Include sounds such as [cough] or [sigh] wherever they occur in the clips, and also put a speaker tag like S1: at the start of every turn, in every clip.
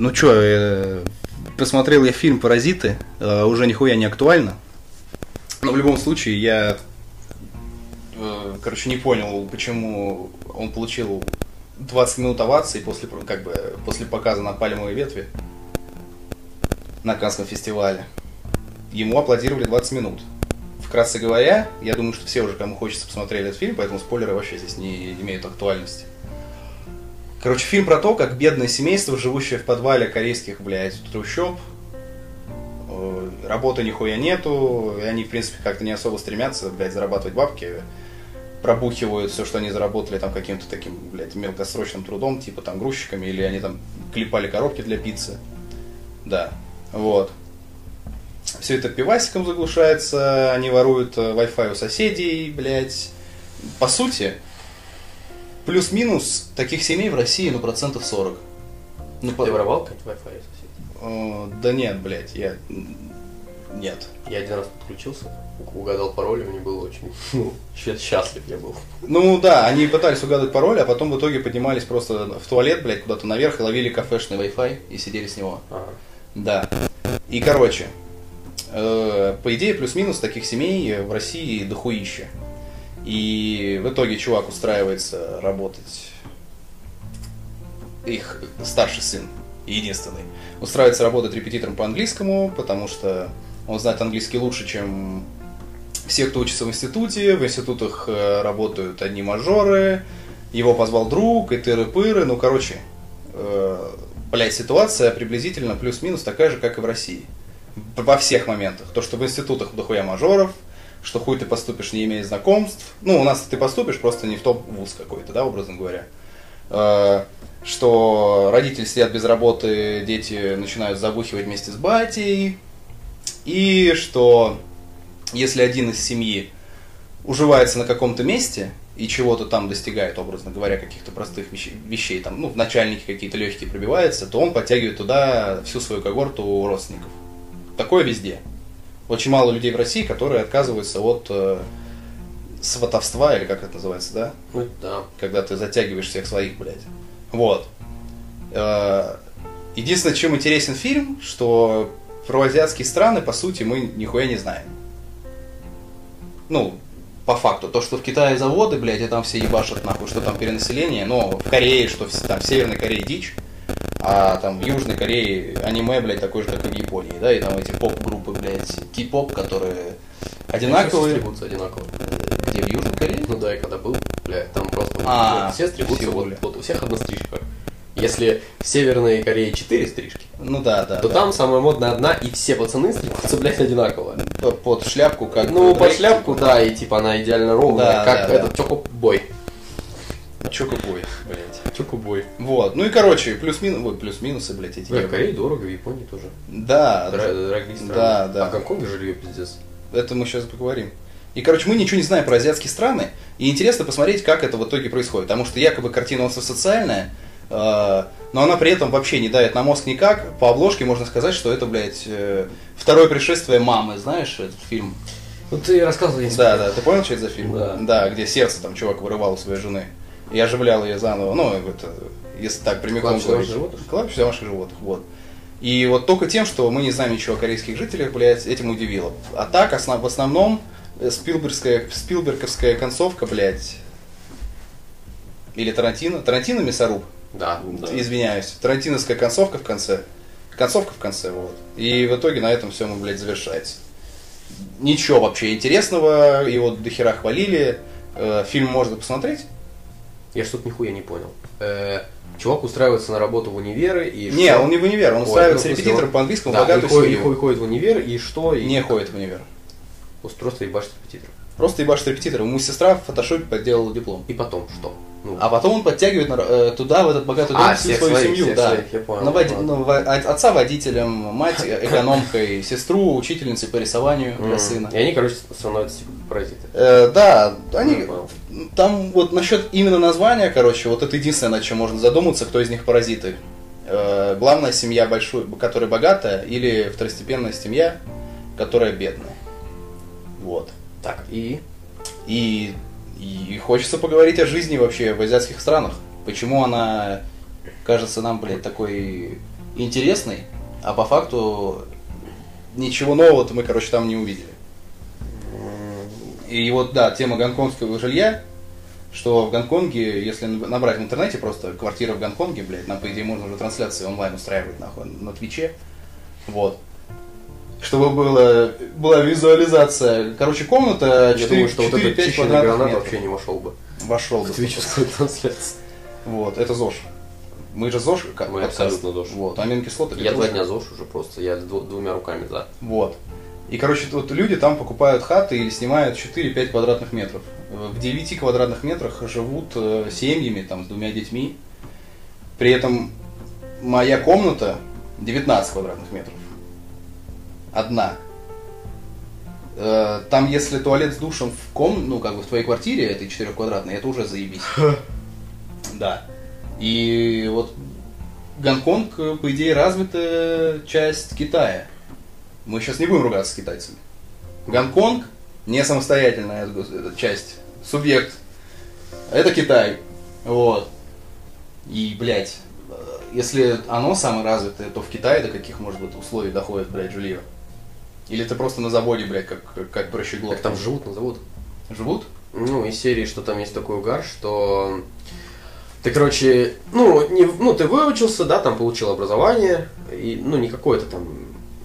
S1: Ну чё, э, посмотрел я фильм «Паразиты», э, уже нихуя не актуально. Но в любом случае я, э, короче, не понял, почему он получил 20 минут оваций после, как бы, после показа на пальмовой ветви на Канском фестивале. Ему аплодировали 20 минут. Вкратце говоря, я думаю, что все уже, кому хочется, посмотрели этот фильм, поэтому спойлеры вообще здесь не имеют актуальности. Короче, фильм про то, как бедное семейство, живущее в подвале корейских, блядь, трущоб, э, работы нихуя нету, и они, в принципе, как-то не особо стремятся, блядь, зарабатывать бабки, пробухивают все, что они заработали там каким-то таким, блядь, мелкосрочным трудом, типа там грузчиками, или они там клепали коробки для пиццы. Да, вот. Все это пивасиком заглушается, они воруют э, Wi-Fi у соседей, блядь. По сути, плюс-минус таких семей в России, ну, процентов 40. Ну,
S2: Ты
S1: по-
S2: воровал как Wi-Fi соседей?
S1: Э, Да нет, блядь, я... Нет.
S2: Я один раз подключился, угадал пароль, и мне было очень ну, счастлив я был.
S1: Ну да, они пытались угадать пароль, а потом в итоге поднимались просто в туалет, блядь, куда-то наверх и ловили кафешный Wi-Fi и сидели с него.
S2: Ага.
S1: Да. И короче, э, по идее, плюс-минус таких семей в России дохуища. И в итоге чувак устраивается работать, их старший сын, единственный, устраивается работать репетитором по английскому, потому что он знает английский лучше, чем все, кто учится в институте. В институтах э, работают одни мажоры. Его позвал друг, и тыры-пыры. Ну, короче, э, блядь, ситуация приблизительно плюс-минус такая же, как и в России. Во всех моментах. То, что в институтах дохуя мажоров, что хуй ты поступишь, не имея знакомств. Ну, у нас ты поступишь, просто не в топ вуз какой-то, да, образно говоря. Э, Что родители сидят без работы, дети начинают забухивать вместе с батей. И что если один из семьи уживается на каком-то месте и чего-то там достигает, образно говоря, каких-то простых вещей, вещей там, ну, в начальнике какие-то легкие пробиваются, то он подтягивает туда всю свою когорту родственников. Такое везде. Очень мало людей в России, которые отказываются от э, сватовства, или как это называется, да?
S2: Ну да.
S1: когда ты затягиваешь всех своих, блядь. Вот. Э, Единственное, чем интересен фильм, что про азиатские страны, по сути, мы нихуя не знаем. Ну, по факту. То, что в Китае заводы, блядь, и там все ебашат нахуй, что там перенаселение, но в Корее, что в, там в Северной Корее дичь, а там в Южной Корее аниме, блядь, такой же, как и в Японии, да, и там эти поп-группы, блядь, кей-поп, которые одинаковые.
S2: Все стригутся одинаково.
S1: Где, в Южной Корее?
S2: Ну да, и когда был, бля, там просто
S1: А,
S2: вот все стригутся, вот, вот у всех одна стрижка. Если в Северной Корее 4 стрижки,
S1: Ну да, да.
S2: то
S1: да.
S2: там самая модная одна, и все пацаны стригутся, блядь, одинаково.
S1: Под шляпку, как
S2: Ну, под шляпку,
S1: типа.
S2: да, и типа она идеально ровная,
S1: Да,
S2: как
S1: да,
S2: этот
S1: да.
S2: чокобой.
S1: Чокобой, блядь.
S2: Чокобой.
S1: Вот, ну и короче, плюс-минус, ой, плюс-минусы, блядь, эти.
S2: Бля, в Корее дорого, в Японии тоже.
S1: Да,
S2: Дра- Дорогие страны.
S1: да, да.
S2: А Гонконге жилье пиздец.
S1: это мы сейчас поговорим. И, короче, мы ничего не знаем про азиатские страны, и интересно посмотреть, как это в итоге происходит. Потому что якобы картина очень социальная, э, но она при этом вообще не давит на мозг никак. По обложке можно сказать, что это, блядь, э, второе пришествие мамы, знаешь, этот фильм?
S2: Ну ты рассказывал, я
S1: Да, да, ты понял, что это за фильм?
S2: Да.
S1: где сердце там чувак вырывал у своей жены и оживлял ее заново. Ну, это, если так прямиком
S2: Кладбище
S1: говорить.
S2: животных?
S1: Кладбище домашних животных, вот. И вот только тем, что мы не знаем ничего о корейских жителях, блядь, этим удивило. А так, основ- в основном, э, спилбергская, спилберговская концовка, блядь, или Тарантино, Тарантино мясоруб,
S2: Да, да.
S1: извиняюсь, Тарантиновская концовка в конце, концовка в конце, вот. И в итоге на этом все, блядь, завершается. Ничего вообще интересного, его дохера хвалили, Э, фильм можно посмотреть.
S2: Я что-то нихуя не понял. Э, Чувак устраивается на работу в универы и
S1: Не,
S2: что?
S1: он не в универ, он
S2: Ой,
S1: устраивается
S2: ну,
S1: репетитором
S2: он-
S1: по английскому
S2: Да, и
S1: богатую
S2: ходит, и ходит- в универ, и что? И
S1: Не ходит в универ.
S2: Просто ебашит репетитор.
S1: Просто ебашит репетитором. Ему сестра в фотошопе подделала диплом.
S2: И потом что? Ну,
S1: А потом он подтягивает на- э, туда, в этот богатый дом,
S2: А,
S1: всю свою
S2: своих,
S1: семью.
S2: всех
S1: да.
S2: своих, я понял,
S1: На води- ну, во- от- отца водителем, мать экономкой, [laughs] сестру учительницей по рисованию для сына.
S2: И они, короче, становятся типа паразиты.
S1: Э, да, они,
S2: понял.
S1: там вот насчет именно названия, короче, вот это единственное, над чем можно задуматься, кто из них паразиты. Э, главная семья большой, которая богатая, или второстепенная семья, которая бедная. Вот.
S2: Так, и...
S1: И, и хочется поговорить о жизни вообще в азиатских странах. Почему она кажется нам, блядь, такой интересный, а по факту ничего нового-то мы, короче, там не увидели. И вот, да, тема гонконгского жилья, что в Гонконге, если набрать в интернете просто квартира в Гонконге, блядь, нам, по идее, можно уже трансляции онлайн устраивать, нахуй, на Твиче, вот. Чтобы было, была визуализация. Короче, комната 4,
S2: Я думаю, что вот этот
S1: 4-5
S2: чищенный
S1: квадратных
S2: гранат
S1: метров.
S2: вообще не вошел бы
S1: Вошел бы.
S2: в твичевскую трансляцию.
S1: Вот, это ЗОЖ. Мы же ЗОЖ, как
S2: Мы
S1: подкаст.
S2: абсолютно ЗОЖ.
S1: Вот, аминокислоты.
S2: Я два дня ЗОЖ уже просто, я дву- двумя руками за.
S1: Вот. И, короче, вот люди там покупают хаты или снимают 4-5 квадратных метров. В 9 квадратных метрах живут э, семьями, там, с двумя детьми. При этом моя комната 19 квадратных метров. Одна. Э, Там, если туалет с душем в ком, ну, как бы в твоей квартире, этой 4 квадратной, это уже заебись. Да. И вот Гонконг, по идее, развитая часть Китая. Мы сейчас не будем ругаться с китайцами. Гонконг не самостоятельная э, часть, субъект. Это Китай. Вот. И, блядь, э, если оно самое развитое, то в Китае до каких, может быть, условий доходит, блядь, жилье? Или ты просто на заводе, блядь, как, как, прощеглот?
S2: Как там живут на заводах?
S1: живут?
S2: Ну, из серии, что там есть такой угар, что ты, короче, ну, не, ну, ты выучился, да, там получил образование, и, ну, не какое-то там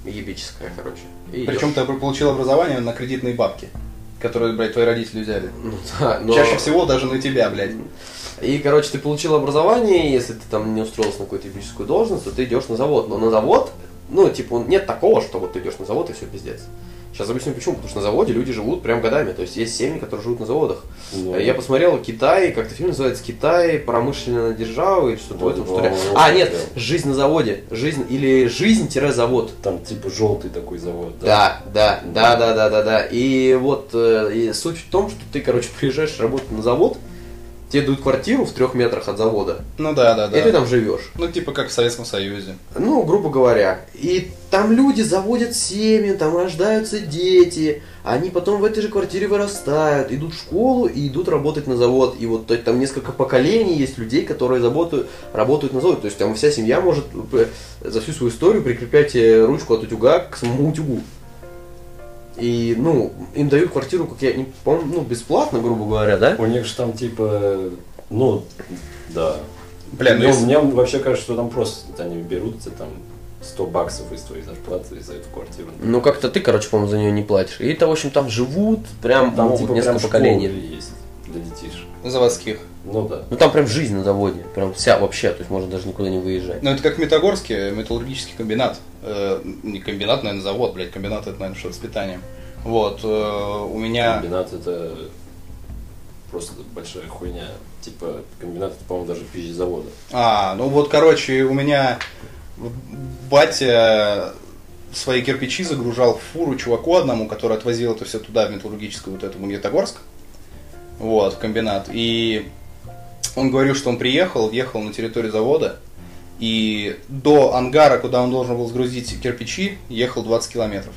S2: ебическое, короче.
S1: Причем ты получил образование на кредитные бабки, которые, блядь, твои родители взяли.
S2: Ну, да, но-
S1: Чаще всего даже на тебя, блядь.
S2: И, короче, ты получил образование, и если ты там не устроился на какую-то ебическую должность, то ты идешь на завод. Но на завод, ну, типа, нет такого, что вот ты идешь на завод и все пиздец. Сейчас объясню почему. Потому что на заводе люди живут прям годами. То есть есть семьи, которые живут на заводах.
S3: Ну,
S2: Я посмотрел Китай, как-то фильм называется Китай, промышленная держава и что-то в этом что ли.
S3: Вот,
S2: А,
S3: вот,
S2: нет,
S3: да.
S2: жизнь на заводе. Жизнь или жизнь-завод.
S3: Там типа желтый такой завод.
S2: Да, да, да, да, да, да, да. И вот э, и суть в том, что ты, короче, приезжаешь работать на завод, тебе дают квартиру в трех метрах от завода,
S1: Ну да, да, да.
S2: и ты там живешь.
S1: Ну, типа как в Советском Союзе.
S2: Ну, грубо говоря. И там люди заводят семьи, там рождаются дети, они потом в этой же квартире вырастают, идут в школу и идут работать на завод. И вот там несколько поколений есть людей, которые заботают, работают на заводе. То есть там вся семья может э, за всю свою историю прикреплять э, ручку от утюга к самому утюгу. И, ну, им дают квартиру, как я не помню, ну, бесплатно, грубо говоря, да?
S3: У них же там типа, ну, да.
S1: Бля, ну
S3: мне,
S1: если-
S3: мне вообще кажется, что там просто они берут тебе там 100 баксов из твоей зарплаты за эту квартиру.
S2: Ну, как-то ты, короче, по-моему, за нее не платишь. И это, в общем, там живут прям
S3: там
S2: могут
S3: типа
S2: несколько
S3: прям
S2: поколений.
S3: есть для детишек.
S1: заводских.
S3: Ну да.
S2: Ну там прям жизнь на заводе, прям вся вообще, то есть можно даже никуда не выезжать.
S1: Ну, это как в Метагорске, металлургический комбинат. Э, не комбинат, наверное, завод, блядь, комбинат это, наверное, что-то с питанием. Вот, э, у меня...
S3: Комбинат это просто большая хуйня. Типа комбинат это, по-моему, даже пищи завода.
S1: А, ну вот, короче, у меня батя свои кирпичи загружал в фуру чуваку одному, который отвозил это все туда, в металлургическую вот эту Магнитогорск. Вот, в комбинат. И он говорил, что он приехал, въехал на территорию завода, и до ангара, куда он должен был сгрузить кирпичи, ехал 20 километров.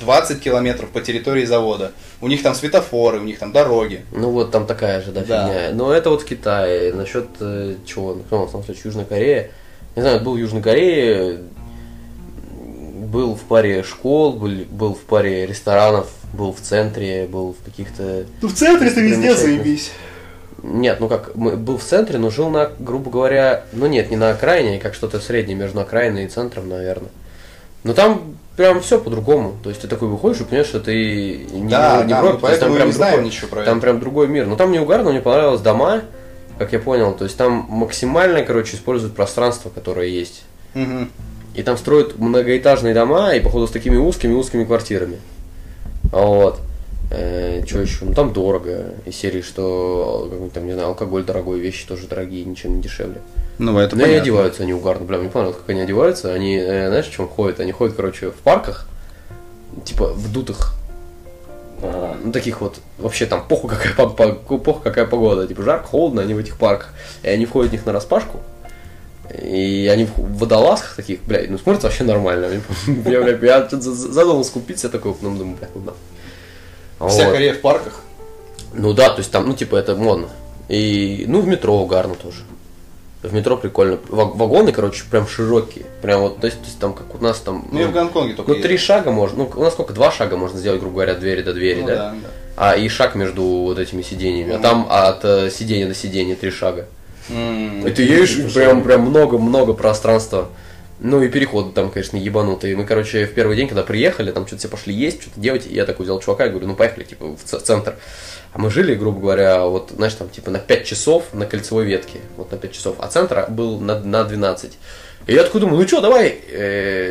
S1: 20 километров по территории завода. У них там светофоры, у них там дороги.
S2: Ну вот там такая же, да,
S1: Да.
S2: фигня. Но это вот в Китае. Насчет э, чего? Ну, кто у нас там, кстати, Южная Корея. Не знаю, был в Южной Корее, был в паре школ, был, был в паре ресторанов, был в центре, был в каких-то...
S1: Ну в центре ты
S2: везде заебись. Нет, ну как, мы, был в центре, но жил на, грубо говоря, ну нет, не на окраине, как что-то среднее между окраиной и центром, наверное. Но там прям все по-другому. То есть ты такой выходишь и понимаешь, что ты не,
S1: Да,
S2: не Европе, есть
S1: поэтому и не знаем
S2: другой-
S1: ничего про
S2: там
S1: это.
S2: прям другой мир. Ну там не угарно, мне понравилось дома, как я понял. То есть там максимально, короче, используют пространство, которое есть.
S1: Мгм.
S2: И там строят многоэтажные дома, и походу с такими узкими-узкими квартирами. Вот. Что еще? Ну там дорого. Из серии, что там, не знаю, алкоголь дорогой, вещи тоже дорогие, ничем не дешевле.
S1: Ну, это
S2: и
S1: понятно.
S2: одеваются они угарно, бля, мне понравилось, как они одеваются. Они, э, знаешь, в чем ходят? Они ходят, короче, в парках, типа в дутых,
S3: Ага.
S2: ну таких вот, вообще там похуй какая, по- по- похуй какая погода, типа жарко, холодно, они в этих парках. И они входят в них на распашку, и они в водолазках таких, блядь, ну смотрится вообще нормально. [laughs] Я, я, я что-то задумался купить себе такой, потом думаю, блядь, ну да.
S1: Вся
S2: Вот.
S1: Корея в парках.
S2: Ну да, то есть там, ну типа это модно. И, ну в метро угарно тоже. В метро прикольно. Ва- Вагоны, короче, прям широкие. Прям вот, то есть, то есть там, как у нас там...
S1: Ну, я в Гонконге только
S2: ну, три шага можно, ну, у нас сколько, два шага можно сделать, грубо говоря, от двери до двери,
S1: Ну,
S2: да?
S1: да, да.
S2: А и шаг между вот этими сиденьями. А
S1: Мгм.
S2: там от э, сиденья до сиденья три шага.
S1: М,
S2: И ты едешь, и прям, прям много-много пространства. Ну и переходы там, конечно, ебанутые. Мы, короче, в первый день, когда приехали, там что-то все пошли есть, что-то делать, и я такой взял чувака и говорю, ну поехали, типа, в центр. А мы жили, грубо говоря, вот, знаешь, там, типа, на 5 часов на кольцевой ветке, вот на 5 часов, а центр был на, на 12. И я такой думаю, ну что, давай,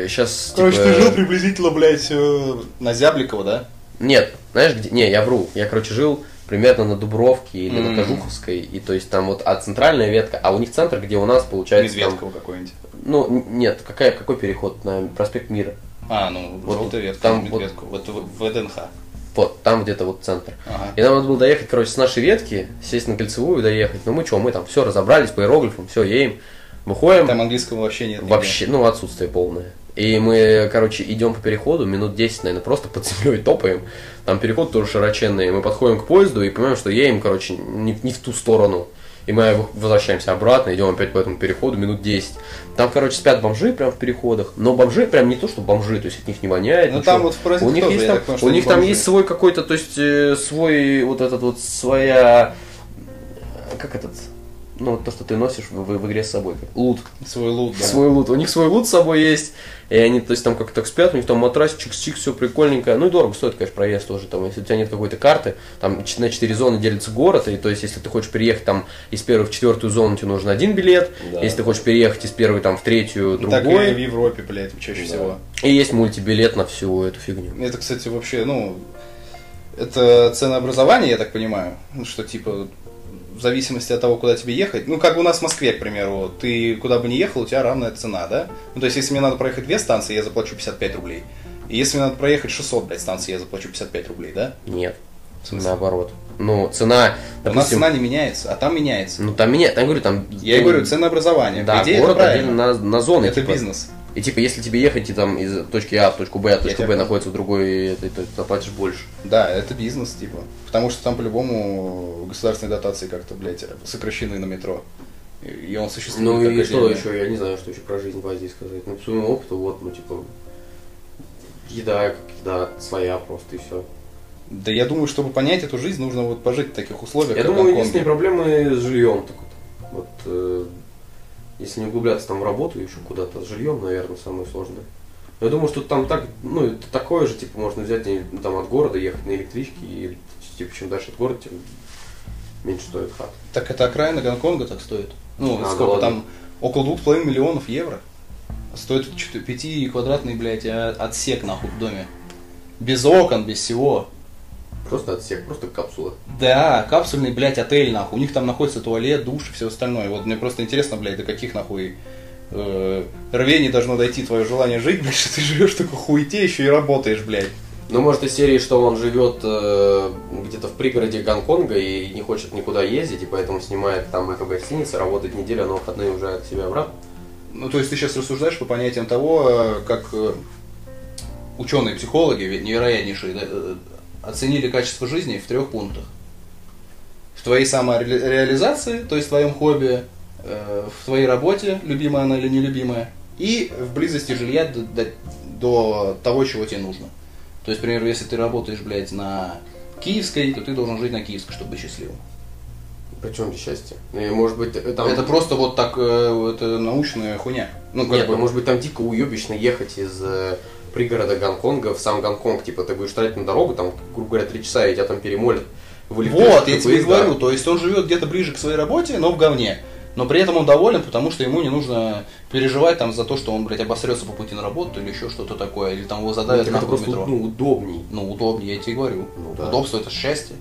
S2: сейчас,
S1: Короче, ты жил приблизительно, блядь, э, на Зябликово, да?
S2: Нет, знаешь, где... Не, я вру. Я, короче, жил примерно на Дубровке или
S1: М.
S2: на Кожуховской, и то есть там вот а центральная ветка, а у них центр, где у нас получается там-
S1: Медведково какой-нибудь.
S2: Ну, нет, какая, какой переход на проспект Мира?
S1: А, ну,
S2: Вот
S1: желтая ветка,
S2: там вот-
S1: Медведково. Вот в ВДНХ.
S2: Вот, там где-то вот центр.
S1: Ага.
S2: И нам надо было доехать, короче, с нашей ветки, сесть на кольцевую и доехать. Ну мы что, мы там все разобрались по иероглифам, все, едем, выходим.
S1: Там английского вообще нет. нигде.
S2: Вообще, ну, отсутствие полное. И мы, короче, идем по переходу, минут 10, наверное, просто под землей топаем. Там переход тоже широченный. Мы подходим к поезду и понимаем, что едем, короче, не, не в ту сторону. И мы возвращаемся обратно, идем опять по этому переходу минут 10. Там, короче, спят бомжи прям в переходах. Но бомжи прям не то, что бомжи, то есть от них не воняет.
S1: Ну, там вот в
S2: у них
S1: тоже,
S2: есть там,
S1: что
S2: у них там
S1: бомжи.
S2: есть свой какой-то, то есть э, свой вот этот вот своя как этот, ну то, что ты носишь в, в- в игре с собой, как лут.
S1: Свой лут, да.
S2: Свой лут. У них свой лут с собой есть. И они, то есть, там как-то так спят, у них там матрасик, чик-чик, все прикольненько. Ну и дорого стоит, конечно, проезд тоже. Там, если у тебя нет какой-то карты, там на 4 зоны делится город, и то есть, если ты хочешь переехать там из первой в четвертую зону, тебе нужен один билет.
S3: Да.
S2: Если ты хочешь переехать из первой там в третью,
S1: Ну, Так и
S2: другой.
S1: в Европе, блядь, чаще
S3: Да.
S1: всего.
S2: И есть мультибилет на всю эту фигню.
S1: Это, кстати, вообще, ну, это ценообразование, я так понимаю, что типа в зависимости от того, куда тебе ехать. Ну, как у нас в Москве, к примеру, ты куда бы ни ехал, у тебя равная цена, да? Ну, то есть, если мне надо проехать две станции, я заплачу 55 рублей. И если мне надо проехать 600, блядь, станций, я заплачу 55 рублей, да?
S2: Нет. Наоборот. Ну, цена,
S1: У нас
S2: допустим,
S1: цена не меняется, а там меняется.
S2: ну там меня, там говорю, там.
S1: Я и
S2: ну,
S1: говорю, ценообразование.
S2: Да,
S1: По идее,
S2: город
S1: это правильно.
S2: отдельно на, на зоны.
S1: Это
S2: типа.
S1: бизнес.
S2: И типа, если тебе ехать и там из точки А в точку Б, а точка Б находится в другой ты заплатишь больше.
S1: Да, это бизнес, типа. Потому что там по-любому государственные дотации как-то, блядь, сокращены на метро. И- он существует.
S2: Ну и что
S1: отдельное.
S2: еще, я не знаю, что еще про жизнь в Азии сказать. Ну, по своему опыту, вот, ну, типа, еда, как еда своя просто и все.
S1: Да я думаю, чтобы понять эту жизнь, нужно вот пожить в таких условиях.
S2: Я думаю, единственные проблемы с жильем. Так вот, вот э, если не углубляться там в работу еще куда-то, с жильем, наверное, самое сложное. Но я думаю, что там так, ну, это такое же, типа, можно взять ну, там от города ехать на электричке, и типа, чем дальше от города, тем меньше стоит хата.
S1: Так это окраина Гонконга так стоит. Ну,
S2: А,
S1: сколько там? Около двух половиной миллионов евро. Стоит 5 квадратный, блядь, а- отсек нахуй в доме. Без окон, без всего.
S2: Просто отсек, просто капсула.
S1: Да, капсульный, блядь, отель, нахуй. У них там находится туалет, душ и все остальное. Вот мне просто интересно, блядь, до каких, нахуй, э, рвений должно дойти твое желание жить, блядь, что ты живешь такой хуете еще и работаешь, блядь.
S2: Ну, может, из серии, что он живет э, где-то в пригороде Гонконга и не хочет никуда ездить, и поэтому снимает там эту гостиницу, работает неделю, а на выходные уезжает к себе обратно.
S1: Ну, то есть ты сейчас рассуждаешь по понятиям того, э, как э, ученые-психологи, невероятнейшие, э, оценили качество жизни в трех пунктах. В твоей самореализации, то есть в твоем хобби, э, в твоей работе, любимая она или нелюбимая, и в близости жилья до, до- до того, чего тебе нужно. То есть, к примеру, если ты работаешь, блядь, на Киевской, то ты должен жить на Киевской, чтобы быть счастливым.
S2: Причем здесь счастье? И, может быть, э, там...
S1: Это просто вот так, э, это научная хуйня. Ну, как
S2: Нет,
S1: бы,
S2: может быть, там дико уебищно ехать из э, пригорода Гонконга в сам Гонконг. Типа, ты будешь тратить на дорогу, там, грубо говоря, три часа, и тебя там перемолят
S1: Вот, я тебе говорю, то есть он живет где-то ближе к своей работе, но в говне. Но при этом он доволен, потому что ему не нужно переживать там за то, что он, блядь, обосрется по пути на работу или еще что-то такое, или там его
S2: Ну,
S1: задавят нахуй в
S2: просто
S1: метро.
S2: ну, удобней.
S1: Ну, удобнее, я тебе говорю.
S2: Ну, да.
S1: Удобство это счастье.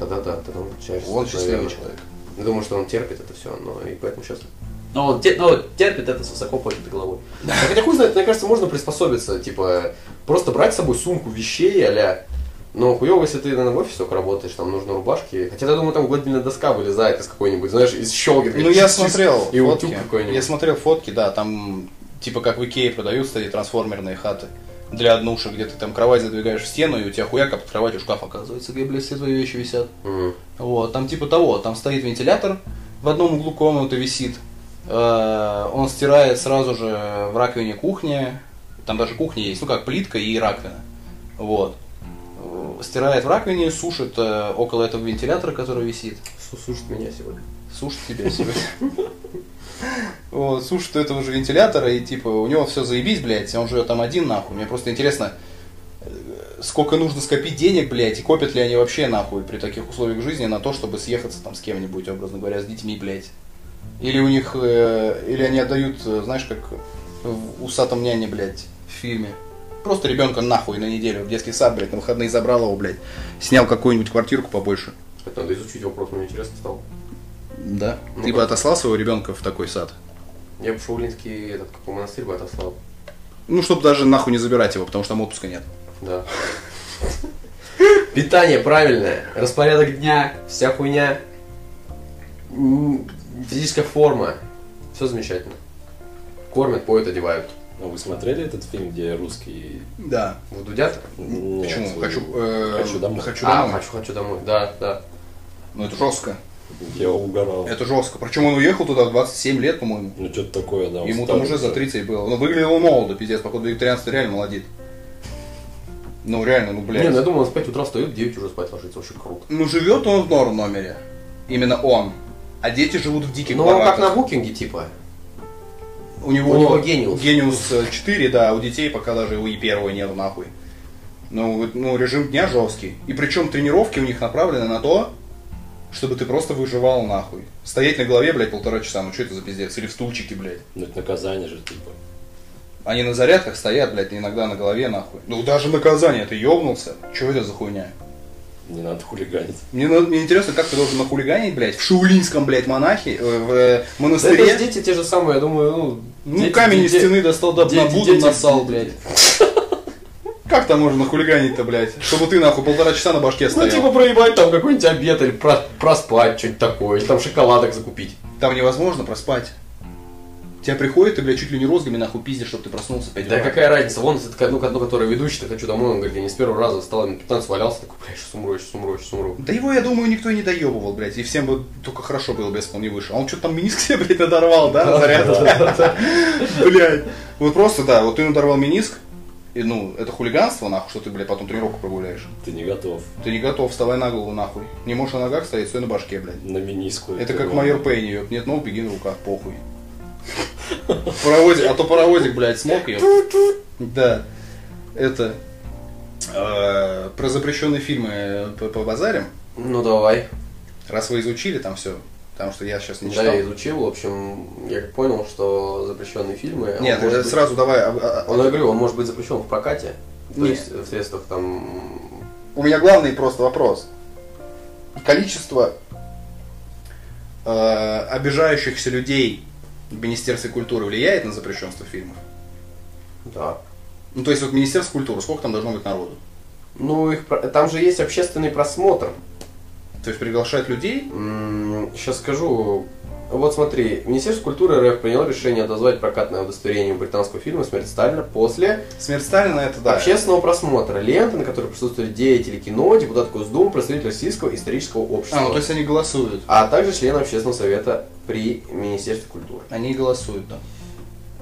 S2: Да-да-да, тогда он счастлив,
S1: Он счастливый
S2: наверное.
S1: человек.
S2: Я думаю, что он терпит это все, но и поэтому счастлив. Но он те- но терпит это с высоко поднятой головой. А Хотя хуй знает, мне кажется, можно приспособиться, типа, просто брать с собой сумку вещей, а но хуёво, если ты, наверное, в офисе только работаешь, там нужны рубашки. Хотя, я думаю, там гладильная доска вылезает из какой-нибудь, знаешь, из щелки.
S1: Ну, я смотрел
S2: и
S1: фотки.
S2: какой-нибудь.
S1: Я смотрел фотки, да, там типа как в Икее продаются эти трансформерные хаты для однушек, где ты там кровать задвигаешь в стену, и у тебя хуяка под кроватью шкаф оказывается, где, блядь, все твои вещи висят.
S2: Мгм.
S1: Вот, там типа того, там стоит вентилятор, в одном углу комнаты висит, Он стирает сразу же в раковине кухни. Там даже кухня есть, ну как плитка и раковина. Вот. Э, Стирает в раковине, сушит э, около этого вентилятора, который висит.
S2: Сушит меня сегодня.
S1: Сушит тебя сегодня. Вот, сушит этого же вентилятора, и типа у него все заебись, блядь, он живет там один, нахуй. Мне просто интересно, э, сколько нужно скопить денег, блядь, и копят ли они вообще, нахуй, при таких условиях жизни на то, чтобы съехаться там с кем-нибудь, образно говоря, с детьми, блядь. Или у них, э, или они отдают, э, знаешь, как в усатом няне, блядь, в фильме. Просто ребенка нахуй на неделю в детский сад, блядь, на выходные забрал его, блядь. Снял какую-нибудь квартирку побольше.
S2: Это надо изучить вопрос, мне интересно стало.
S1: Да.
S2: Ну,
S1: Ты бы отослал своего ребенка в такой сад?
S2: Я бы в Шаулинский этот, какой монастырь бы отослал.
S1: Ну, чтобы даже нахуй не забирать его, потому что там отпуска нет.
S2: Да. [laughs] Питание правильное, распорядок дня, вся хуйня, физическая форма, все замечательно. Кормят, поют, одевают.
S3: А вы смотрели этот фильм, где русский...
S1: Да.
S2: Вдудят?
S3: Нет,
S1: Почему?
S3: э,
S1: Хочу, э,
S3: хочу домой.
S1: Хочу
S2: А,
S1: домой.
S2: хочу, хочу домой. Да, да.
S1: Ну, это жестко.
S3: Я угорал.
S1: Это жестко. Причем он уехал туда в 27 лет, по-моему.
S3: Ну, что-то такое, да.
S1: Ему там уже за
S3: уже.
S1: 30 было. Ну, выглядел он молодо, пиздец. Походу, вегетарианство реально молодит. Ну, реально, ну, блядь.
S2: Не, ну я думал, он в 5 утра встает, в 9 уже спать ложится. Вообще круто.
S1: Ну, живет он в норм номере. Именно он. А дети живут в диких
S2: Ну, как
S1: бараках.
S2: на букинге, типа.
S1: У него,
S2: У него Genius.
S1: Genius 4, да, а у детей пока даже у и первого нету нахуй. Ну, ну, режим дня жесткий. И причем тренировки у них направлены на то, чтобы ты просто выживал нахуй. Стоять на голове, блядь, полтора часа, ну что это за пиздец? Или в стульчике, блядь.
S3: Ну, это наказание же, типа.
S1: Они на зарядках стоят, блядь, иногда на голове нахуй. Ну даже наказание, ты ёбнулся? Чё это за хуйня?
S3: Не надо хулиганить.
S1: Мне, мне интересно, как ты должен нахулиганить, блядь, в шаулинском, блядь, монахе, э, в э,
S2: Да это
S1: монастыре.
S2: дети те же самые, я думаю, ну...
S1: Ну,
S2: дети-
S1: камень из стены достал, да
S2: дети-
S1: на Будду
S2: дети-
S1: насал, блядь. Как там можно хулиганить-то, блядь? Чтобы ты, нахуй, полтора часа на башке
S2: Ну,
S1: стоял.
S2: типа проебать там какой-нибудь обед или про- проспать, что-нибудь такое, или там шоколадок закупить.
S1: Там невозможно проспать. Тебя приходит, ты, блядь, чуть ли не розгами, нахуй, пиздишь, чтобы ты проснулся в 5
S2: Да
S1: утра.
S2: какая разница, вон, это, ну, ну, который ведущий, так хочу домой, он говорит, я не с первого раза встал, минут 15 валялся, такой, бля, сейчас умру, сейчас умру, сейчас умру.
S1: Да его, я думаю, никто и не доебывал, блядь, и всем бы только хорошо было бы, если бы он не вышел. А он что-то там миниск себе, блядь, надорвал, да, на зарядке? Блядь. Вот просто, да, вот ты надорвал миниск, и, ну, это хулиганство, нахуй, что ты, блядь, потом тренировку прогуляешь.
S3: Ты не готов
S1: Ты не готов, вставай на голову, нахуй. Не можешь на ногах стоять, стой на башке, блядь.
S3: на миниску.
S1: Это как майор Пейни, нет ног, беги на руках, похуй. Паровозик, а то паровозик, блядь, смог ее. Да. Это. э, Про запрещенные фильмы по- побазарим.
S2: Ну, давай.
S1: Раз вы изучили там все, потому что я сейчас не
S2: Да,
S1: читал.
S2: я изучил, в общем, я как понял, что запрещенные фильмы...
S1: Нет,
S2: быть-
S1: сразу давай. а, а, а,
S2: Он, я говорю, он может быть запрещен в прокате, то
S1: Нет.
S2: есть в средствах там...
S1: У меня главный просто вопрос. Количество э, обижающихся людей в Министерстве культуры влияет на запрещенство фильмов?
S2: Да.
S1: Ну, то есть, вот Министерство культуры, сколько там должно быть народу?
S2: Ну, их, там же есть общественный просмотр.
S1: То есть, приглашать людей?
S2: Сейчас скажу. Вот смотри, Министерство культуры РФ приняло решение отозвать прокатное удостоверение британского фильма «Смерть Сталина» после
S1: Смерть Сталина это да.
S2: общественного просмотра ленты, на которой присутствовали деятели кино, депутат Госдумы, представитель Российского исторического общества,
S1: А, ну то есть они голосуют.
S2: а также члены общественного совета при Министерстве культуры.
S1: Они голосуют, да.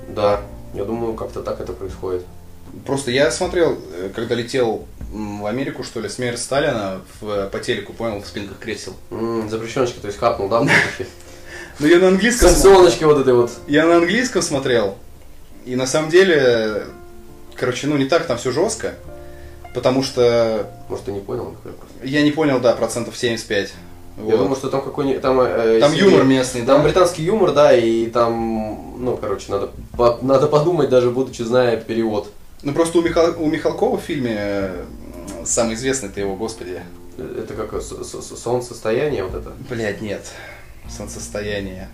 S2: Да, я думаю, как-то так это происходит.
S1: Просто я смотрел, э, когда летел в Америку, что ли, смерть Сталина в, по телеку, понял, в спинках кресел.
S2: М, Запрещеночка, то есть хапнул, да, в?
S1: Ну я на английском,
S2: Санкционочки вот этой вот.
S1: я на английском смотрел, и на самом деле, короче, ну не так там все жестко, потому что
S2: Может, ты не понял?
S1: я не понял, да, процентов 75.
S2: Я
S1: Вот.
S2: думаю, что там какой-нибудь... Там, э,
S1: Там юмор местный,
S2: Там
S1: да?
S2: британский юмор, да, и там, ну, короче, надо, по- надо подумать, даже будучи зная перевод.
S1: Ну просто у, Михал- у Михалкова в фильме э, самый известный-то его, господи.
S2: Это как с- солнцестояние вот это.
S1: Блять, нет. Солнцестояние.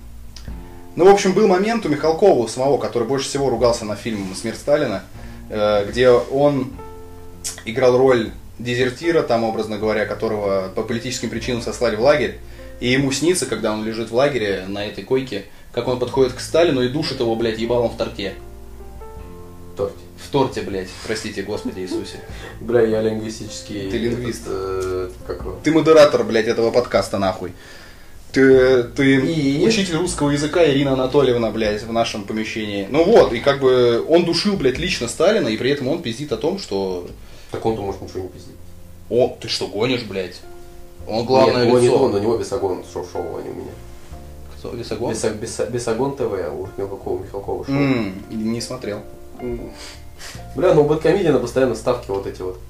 S1: Ну, в общем, был момент у Михалкова у самого, который больше всего ругался на фильм «Смерть Сталина», э, где он играл роль дезертира, там, образно говоря, которого по политическим причинам сослали в лагерь. И ему снится, когда он лежит в лагере на этой койке, как он подходит к Сталину и душит его, блядь, ебалом в торте.
S2: Торт.
S1: В торте, блядь. Простите, Господи Иисусе.
S2: Бля, я лингвистический...
S1: Ты лингвист.
S2: этот, э, как?
S1: Ты модератор, блядь, этого подкаста, нахуй. Ты, ты
S2: И?
S1: учитель русского языка Ирина Анатольевна, блядь, в нашем помещении. Ну вот, и как бы он душил, блядь, лично Сталина, и при этом он пиздит о том, что...
S2: Так он-то может ничего не пиздить.
S1: О, ты что, гонишь, блядь? Он главное
S2: Нет,
S1: лицо.
S2: не он, у него Бесогон шоу, шоу они у меня.
S1: Кто, Весогон?
S2: Беса- Беса- Бесогон ТВ, а у Михалкова, Михалкова шоу.
S1: М, не смотрел.
S2: М. Бля, ну у Бэткомедиана постоянно ставки вот эти вот.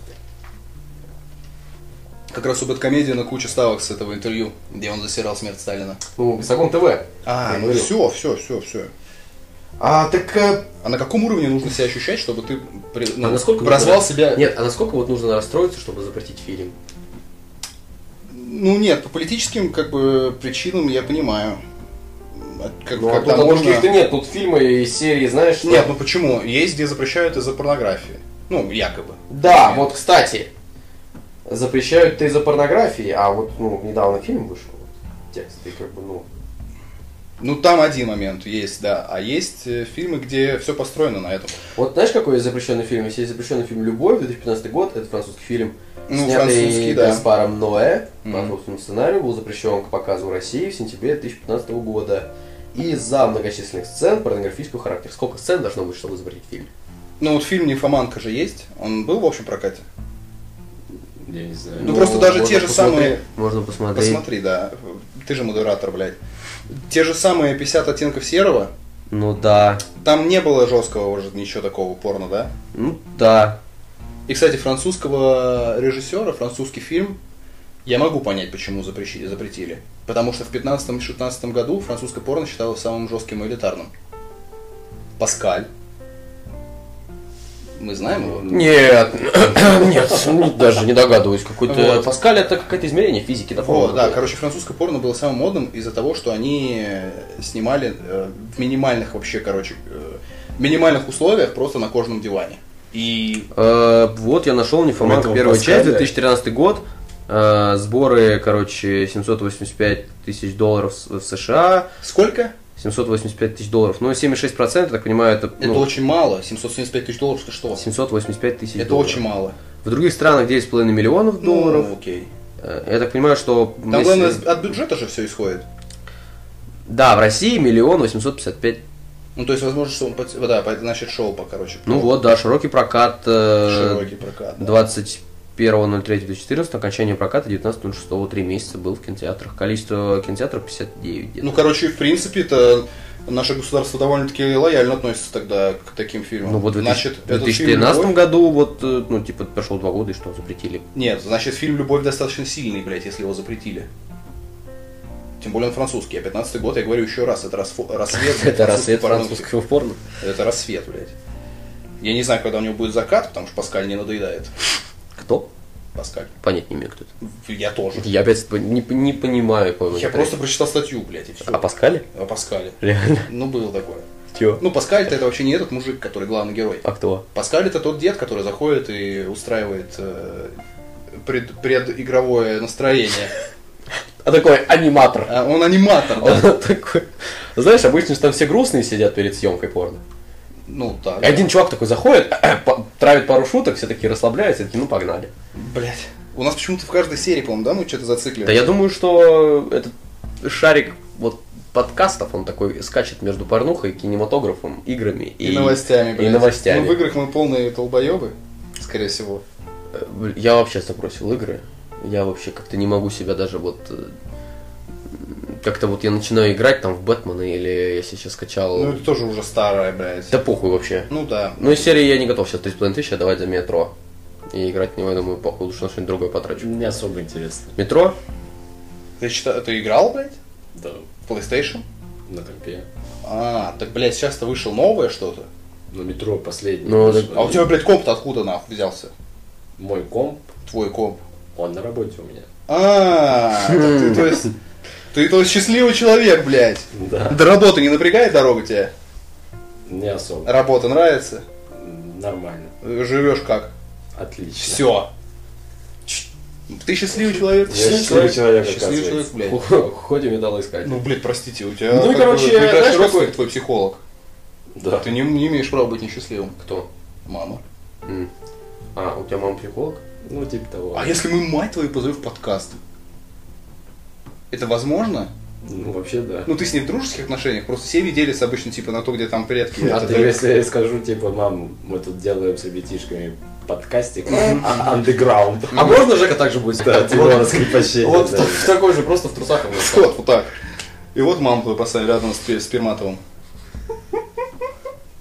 S1: Как раз у Бэткомедиана куча ставок с этого интервью, где он засирал смерть Сталина.
S2: Ну, Бесогон ТВ.
S1: А, ну все, все, все, все.
S2: А так... э,
S1: А на каком уровне нужно себя ощущать, чтобы ты ну,
S2: а насколько
S1: прозвал
S2: нужно-
S1: себя...
S2: Нет, а насколько вот нужно расстроиться, чтобы запретить фильм?
S1: Ну нет, по политическим как бы причинам я понимаю. А Как,
S2: Ну, а
S1: когда
S2: тут
S1: можно-
S2: других-то нет, тут фильмы и серии, знаешь, что...
S1: Нет, ну почему? Есть, где запрещают из-за порнографии. Ну, якобы.
S2: Да, вот, кстати, запрещают-то из-за порнографии, а вот, ну, недавно фильм вышел, текст, и как бы, ну...
S1: Ну, там один момент есть, да. А есть э, фильмы, где все построено на этом.
S2: Вот знаешь, какой есть запрещенный фильм? Если есть запрещенный фильм «Любовь», 2015 год, это французский фильм,
S1: Ну,
S2: снятый
S1: да.
S2: Гаспаром Ноэ, по французскому сценарию, был запрещен к показу в России в сентябре 2015 года. Из-за многочисленных сцен порнографического характера. Сколько сцен должно быть, чтобы запретить фильм?
S1: Ну, вот фильм «Нимфоманка» же есть. Он был в общем прокате.
S3: Я не знаю.
S1: Ну, просто даже те же самые-
S2: Можно посмотреть.
S1: Посмотри, да. Ты же модератор, блядь. Те же самые 50 оттенков серого.
S2: Ну да.
S1: Там не было жесткого уже ничего такого порно, да?
S2: Ну да.
S1: И, кстати, французского режиссера, французский фильм, я могу понять, почему запрещи- запретили. Потому что в 15-16 году французское порно считалось самым жестким и элитарным. Паскаль. Мы знаем его?
S2: Нет, [clears throat] нет, даже не догадываюсь. Какой-то
S1: Вот.
S2: Паскаль это какое-то измерение физики, да,
S1: Вот,
S2: по-моему,
S1: да, короче, французское порно было самым модным из-за того, что они снимали э, в минимальных вообще, короче, э, минимальных условиях просто на кожаном диване. И
S2: Э, вот я нашел первая
S3: Паскаля?
S2: часть, 2013 год. Э, сборы, короче, 785 тысяч долларов в США.
S1: сколько?
S2: 785 тысяч долларов. Ну, 76%, я так понимаю, это,
S1: Это
S2: ну,
S1: очень мало. 775 тысяч долларов, это что?
S2: 785 тысяч
S1: Это
S2: долларов.
S1: очень мало.
S2: В других странах 9,5 миллионов долларов.
S1: Ну, окей.
S2: Э, Я так понимаю, что...
S1: Там
S2: если-
S1: главное от бюджета же все исходит.
S2: Да, в России миллион 855.
S1: Ну, то есть, возможно, что он, да, значит, шоу по, короче.
S2: Ну вот, да, широкий прокат. э,
S1: Широкий прокат. да.
S2: 21.03.2014, окончание проката 19.06, три месяца был в кинотеатрах. Количество кинотеатров 59 где-то.
S1: Ну, короче, в принципе, это наше государство довольно-таки лояльно относится тогда к таким фильмам.
S2: Ну вот в 2000
S1: значит,
S2: в
S1: этот
S2: 2013
S1: фильм «Любовь»-
S2: году, вот, э, ну, типа, прошло два года, и что, запретили?
S1: Нет, значит, фильм «Любовь» достаточно сильный, блядь, если его запретили. Тем более он французский, а 15 год, я говорю еще раз, это расфо- [laughs] рассвет.
S2: Это рассвет французского порно.
S1: Это рассвет, блядь. Я не знаю, когда у него будет закат, потому что Паскаль не надоедает.
S2: Кто?
S1: Паскаль.
S2: Понять не имею, кто это.
S1: Я тоже.
S2: Я опять не, не понимаю, по
S1: Я просто прочитал статью, блядь, и все.
S2: О Паскале?
S1: О Паскале.
S2: Реально?
S1: Ну, было такое.
S2: Чего?
S1: Ну, Паскаль это вообще не этот мужик, который главный герой.
S2: А кто?
S1: Паскаль это тот дед, который заходит и устраивает э, пред- предигровое настроение. [laughs]
S2: А такой аниматор.
S1: А он аниматор, да?
S2: Он такой. Знаешь, обычно же там все грустные сидят перед съемкой порно.
S1: Ну, так.
S2: И один чувак такой заходит, [clears throat] травит пару шуток, все такие расслабляются, и такие, ну погнали.
S1: Блять. У нас почему-то в каждой серии, по-моему, да, мы что-то зацикливаем.
S2: Да я думаю, что этот шарик вот подкастов, он такой скачет между порнухой, кинематографом, играми и,
S1: И, новостями,
S2: и
S1: блядь.
S2: новостями.
S1: Ну, в играх мы полные толбоебы, скорее всего.
S2: Э, Я вообще забросил игры. Я вообще как-то не могу себя даже вот... Как-то вот я начинаю играть там в Бэтмена или я сейчас скачал...
S1: Ну, это тоже уже старая, блядь.
S2: Да похуй вообще.
S1: Ну, да.
S2: Ну, из серии я не готов сейчас 30 тысяч отдавать за метро. И играть в него, я думаю, похуй, лучше на что-нибудь другое потрачу.
S3: Не особо интересно.
S2: Метро?
S1: Ты, чита- ты играл, блядь?
S3: Да,
S1: В PlayStation?
S3: на компе.
S1: А, так, блядь, сейчас-то вышло новое что-то.
S3: Но метро последний.
S2: Ну,
S3: вышел.
S2: так-
S1: А у тебя, блядь, комп-то откуда нахуй взялся?
S3: Мой комп,
S1: Твой комп.
S3: он на работе у меня.
S1: А, то есть, [laughs] ты то есть счастливый человек, блядь.
S3: Да.
S1: До работы не напрягает дорога тебя?
S3: Не особо.
S1: Работа нравится?
S3: Нормально.
S1: Живешь как?
S3: Отлично.
S1: Все. Ты счастливый человек?
S3: Я счастливый человек,
S1: Счастливый человек, блядь.
S2: Ходим металлоискать.
S1: Ну, блядь, простите, у тебя...
S2: Ну и, короче,
S1: бы,
S2: знаешь, какой-
S1: твой психолог.
S3: Да.
S1: Ты не, не имеешь права быть несчастливым.
S2: Кто?
S1: Мама.
S2: М. А, у тебя мама психолог?
S3: Ну, типа того.
S1: А если мы мать твою позовем в подкаст? Это возможно?
S3: Ну, вообще, да.
S1: Ну, ты с ней в дружеских отношениях, просто семьи делятся обычно, типа, на то, где там предки.
S3: А ты, если я скажу, типа, мам, мы тут делаем с ребятишками подкастик, а- андеграунд.
S2: А можно Жека также будет
S3: Да, типа
S2: Вот-
S3: раскрепощение.
S2: Вот в такой же, просто в трусах. [laughs]
S1: Вот, вот так. И вот маму твою поставили рядом с, Пе- с Перматовым.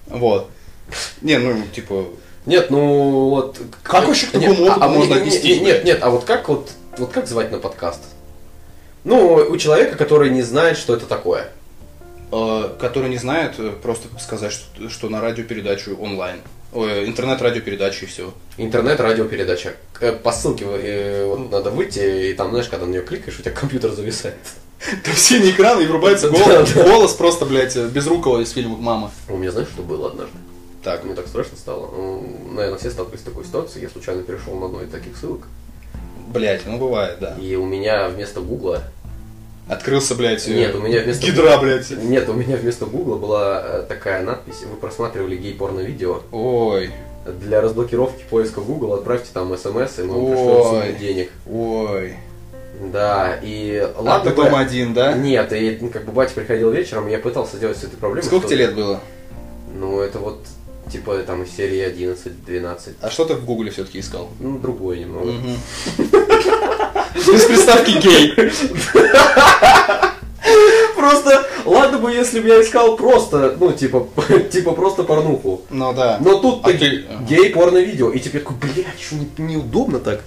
S1: Вот. Не, ну, типа,
S2: Нет, ну вот...
S1: Как вообще к такому
S2: а-
S1: опыту
S2: а
S1: можно
S2: нет,
S1: отнестись,
S2: Нет, нет, нет, а вот как вот, вот как звать на подкаст? Ну, у человека, который не знает, что это такое.
S1: э, который не знает, э, просто сказать, что, что на радиопередачу онлайн. Ой, интернет-радиопередача и все.
S2: Интернет-радиопередача. По ссылке э, вот надо выйти, и там, знаешь, когда на нее кликаешь, у тебя компьютер зависает. [laughs]
S1: Там синий экран и врубается голос, голос просто, блядь, безрукого из фильма «Мама».
S2: У меня знаешь, что было однажды?
S1: Так,
S2: Мне так страшно стало. Ну, Наверное, все сталкивались с такой ситуацией. Я случайно перешел на одну из таких ссылок.
S1: Блядь, ну бывает, да.
S2: И у меня вместо Гугла...
S1: Открылся, блядь, э,
S2: Нет, у меня вместо...
S1: гидра, блядь.
S2: Нет, у меня вместо Гугла была э, такая надпись. Вы просматривали гей-порно-видео.
S1: Ой,
S2: Для разблокировки поиска Google отправьте там смс, и мы вам пришлем сумму денег.
S1: ой.
S2: Да, и
S1: А
S2: ладно
S1: ты
S2: бы-
S1: дома один, да?
S2: Нет, и ну, как бы батя приходил вечером, и я пытался сделать с этой проблемой.
S1: Сколько
S2: что-
S1: тебе лет было?
S2: Ну, это вот, типа, там из серии 11-12.
S1: А что ты в гугле все-таки искал?
S2: Ну, другое немного. [laughs]
S1: Без приставки гей.
S2: Просто, ладно бы, если бы я искал просто, ну, типа, [laughs] типа просто порнуху.
S1: Ну да.
S2: Но тут
S1: А ты-
S2: гей порно-видео, и теперь такой, блядь, что не, неудобно так.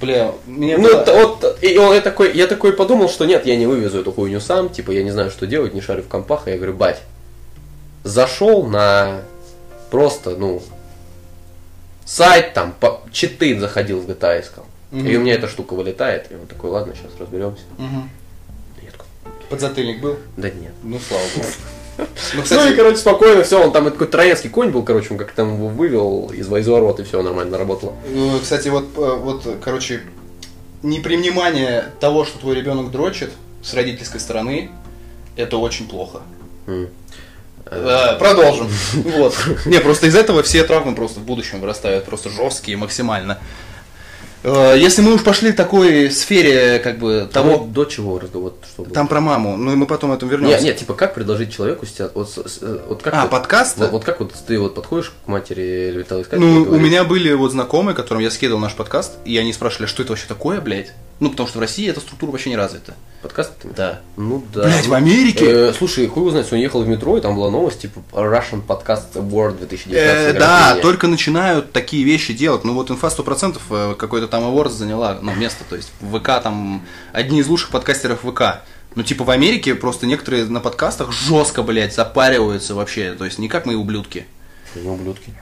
S1: Бля, мне
S2: Ну,
S1: было-
S2: вот, и он- я такой, я такой подумал, что нет, я не вывезу эту хуйню сам, типа, я не знаю, что делать, не шарю в компах, и я говорю, бать, зашел на просто, ну, сайт там, по, читы заходил в GTA искал,
S1: Мгм.
S2: и у меня эта штука вылетает, и он такой, ладно, сейчас разберемся. Такой,
S1: Подзатыльник был?
S2: да нет.
S1: Ну, слава богу. [laughs] Ну,
S2: Ну и,
S1: кстати,
S2: короче, спокойно, все, он там такой троянский конь был, короче, он как там его вывел из изворот, и все нормально работало.
S1: э, кстати, вот, э, вот, короче, непринимание того, что твой ребенок дрочит с родительской стороны, это очень плохо.
S2: М.
S1: Э, Продолжим. [laughs] Вот. Не, просто из этого все травмы просто в будущем вырастают, просто жесткие максимально. Э, Если мы уж пошли в такой сфере, как бы,
S2: Того, до чего разговор,
S1: там про маму, ну и мы потом этому
S2: Нет,
S1: вернемся.
S2: нет, типа как предложить человеку сейчас, вот, э, вот как
S1: А,
S2: вот-
S1: подкаст?
S2: Вот, вот как вот ты вот подходишь к матери или металлоискателю
S1: Ну, у меня были вот знакомые, которым я скидывал наш подкаст, и они спрашивали, что это вообще такое, блядь? Ну, потому что в России эта структура вообще не развита.
S2: подкаст?
S1: Да.
S2: Ну да.
S1: Блядь, в
S2: Ну,
S1: Америке?
S2: э, слушай, хуй знает, он ехал в метро, и там была новость, типа Russian Podcast Award 2019.
S1: Э, да, только начинают такие вещи делать. Ну вот инфа 100% э, какой-то там awards заняла ну, место. То есть в ВК там одни из лучших подкастеров ВК. Ну типа в Америке просто некоторые на подкастах жестко, блядь, запариваются вообще. То есть не как мы ублюдки.
S2: Ну, ублюдки.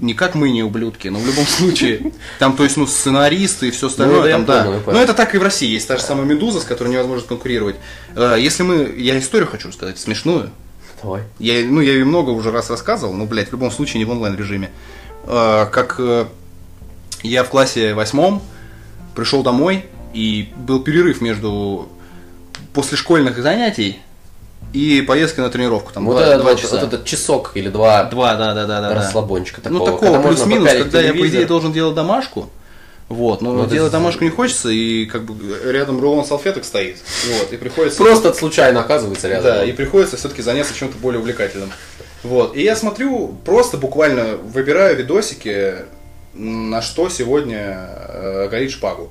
S1: Не как мы не ублюдки, но в любом случае. [laughs] Там, то есть, ну, сценаристы и все остальное,
S2: Ну,
S1: там, да. Но это так и в России. Есть та же самая Медуза, с которой невозможно конкурировать. Э, Если мы... Я историю хочу рассказать, смешную.
S2: Давай.
S1: Я, ну, я ее много уже раз рассказывал, но, блядь, в любом случае не в онлайн-режиме. Э, Как э, я в классе восьмом пришел домой, и был перерыв между после школьных занятий и поездкой на тренировку. Там
S2: вот,
S1: два,
S2: этот,
S1: два
S2: вот,
S1: часа.
S2: вот этот часок или два
S1: Два, да, да, да, да. да.
S2: расслабончика такого.
S1: Ну, такого плюс-минус, когда я, по
S2: телевизор.
S1: идее, должен делать домашку. Вот, но
S2: Ну, это
S1: делать
S2: з-
S1: домашку не хочется, и как бы рядом рулон салфеток стоит. Вот, и приходится.
S2: Просто случайно оказывается рядом.
S1: Да, и приходится все-таки заняться чем-то более увлекательным. Вот. И я смотрю, просто буквально выбираю видосики, на что сегодня э, горит шпагу.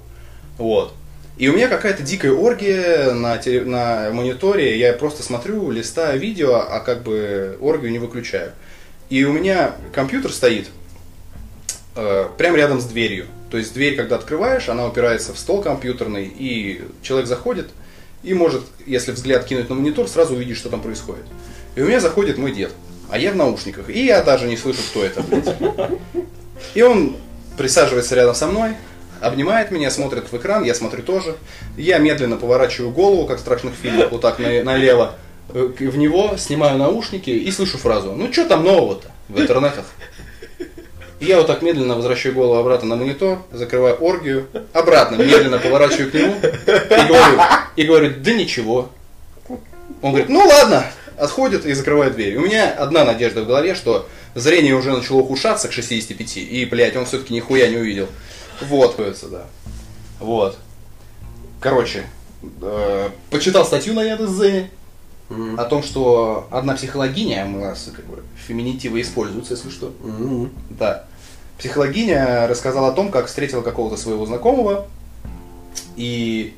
S1: Вот. И у меня какая-то дикая оргия на, теле- на мониторе, я просто смотрю, листаю видео, а как бы оргию не выключаю. И у меня компьютер стоит э, прямо рядом с дверью. То есть дверь, когда открываешь, она упирается в стол компьютерный, и человек заходит и может, если взгляд кинуть на монитор, сразу увидеть, что там происходит. И у меня заходит мой дед, а я в наушниках, и я даже не слышу, кто это, блядь. И он присаживается рядом со мной, обнимает меня, смотрит в экран, я смотрю тоже. Я медленно поворачиваю голову, как в страшных фильмах, вот так на- налево, э, в него, снимаю наушники и слышу фразу «Ну что там нового-то в интернетах?» Я вот так медленно возвращаю голову обратно на монитор, закрываю оргию, обратно медленно поворачиваю к нему и говорю, и говорю «Да ничего». Он говорит «Ну ладно», отходит и закрывает дверь. У меня одна надежда в голове, что зрение уже начало ухудшаться к 65, и, блядь, он все-таки нихуя не увидел. Вот, да. Вот. Короче, э, почитал статью на Яндекс.Дзене
S2: Мгм.
S1: о том, что одна психологиня, у нас как бы феминитивы используются, если что, да, психологиня рассказала о том, как встретила какого-то своего знакомого, и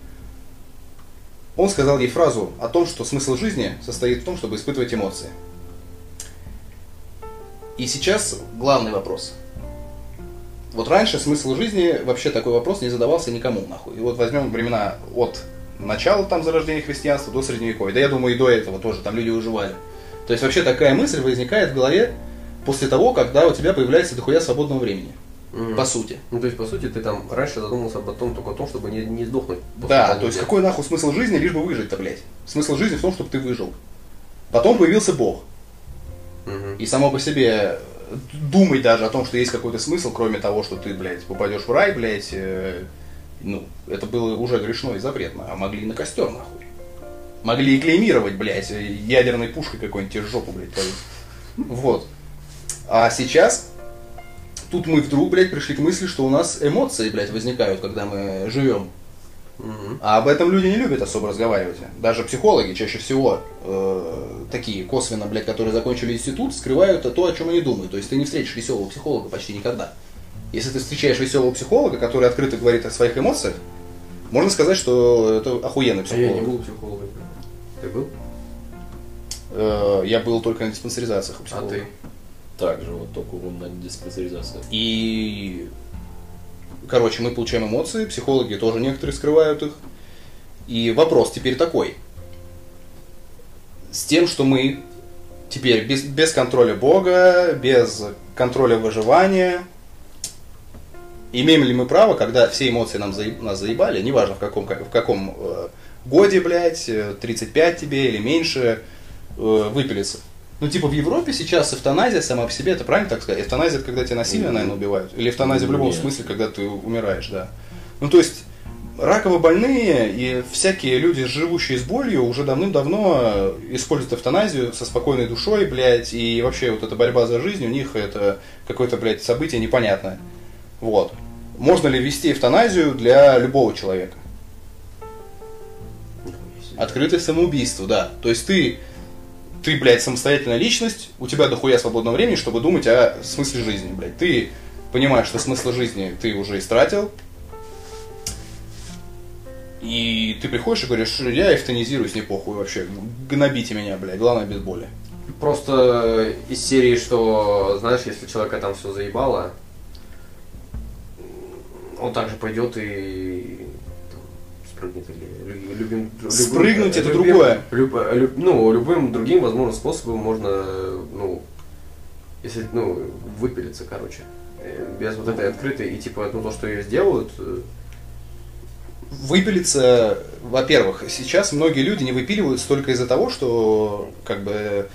S1: он сказал ей фразу о том, что смысл жизни состоит в том, чтобы испытывать эмоции. И сейчас главный вопрос. Вот раньше смысл жизни, вообще такой вопрос не задавался никому, нахуй. И вот возьмем времена от начала там зарождения христианства до средневековья. Да я думаю и до этого тоже, там люди выживали. То есть вообще такая мысль возникает в голове после того, когда у тебя появляется дохуя свободного времени.
S2: Мгм.
S1: По сути.
S2: Ну, то есть, по сути, ты там раньше задумался об том, только о том, чтобы не, не сдохнуть.
S1: Да, то есть какой нахуй смысл жизни, лишь бы выжить-то, блядь. Смысл жизни в том, чтобы ты выжил. Потом появился Бог.
S2: Мгм.
S1: И само по себе думать даже о том, что есть какой-то смысл, кроме того, что ты, блядь, попадешь в рай, блядь, э, ну, это было уже грешно и запретно. А могли и на костер, нахуй. Могли и клеймировать, блядь, э, ядерной пушкой какой-нибудь тебе жопу, блядь, повесить. Вот. А сейчас тут мы вдруг, блядь, пришли к мысли, что у нас эмоции, блядь, возникают, когда мы живем. А об этом люди не любят особо разговаривать. Даже психологи чаще всего э, такие косвенно, блядь, которые закончили институт, скрывают то, о чем они думают. То есть ты не встретишь веселого психолога почти никогда. Если ты встречаешь веселого психолога, который открыто говорит о своих эмоциях, можно сказать, что это охуенный
S2: А я не
S1: психолог.
S2: был психологом. Ты был?
S1: Э, я был только на диспансеризациях у
S2: А
S1: психолога.
S2: ты?
S3: Также вот только на диспансеризации.
S1: И, короче, мы получаем эмоции, психологи тоже некоторые скрывают их. И вопрос теперь такой. С тем, что мы теперь без, без контроля Бога, без контроля выживания, имеем ли мы право, когда все эмоции нам заеб- нас заебали, неважно в каком, как- в каком э, годе, блядь, э, 35 тебе или меньше, э, выпилиться. Ну, типа, в Европе сейчас эвтаназия сама по себе, это правильно так сказать? Эвтаназия, это когда тебя насильно, наверное, убивают? Или эвтаназия в любом
S3: Нет.
S1: смысле, когда ты умираешь, да? Ну, то есть, раково больные и всякие люди, живущие с болью, уже давным-давно э, используют эвтаназию со спокойной душой, блядь, и вообще вот эта борьба за жизнь у них это какое-то, блядь, событие непонятное. Вот. Можно ли ввести эвтаназию для любого человека? Открытое самоубийство, да. То есть ты, ты, блядь, самостоятельная личность, у тебя дохуя свободного времени, чтобы думать о смысле жизни, блядь. Ты понимаешь, что смысл жизни ты уже истратил, и ты приходишь и говоришь, я эвтанизируюсь, не похуй вообще, гнобите меня, блядь, главное без боли.
S2: Просто из серии, что, знаешь, если человека там все заебало, он также пойдет и спрыгнет или лю- любим, любым-
S1: Спрыгнуть это
S2: любим-
S1: другое.
S2: люб- люб- ну, любым другим возможным способом можно, ну, если, ну, выпилиться, короче. Э, Без вот этой открытой, и типа, ну, то, что ее сделают, э,
S1: Выпилиться, во-первых, сейчас многие люди не выпиливаются только из-за того, что как бы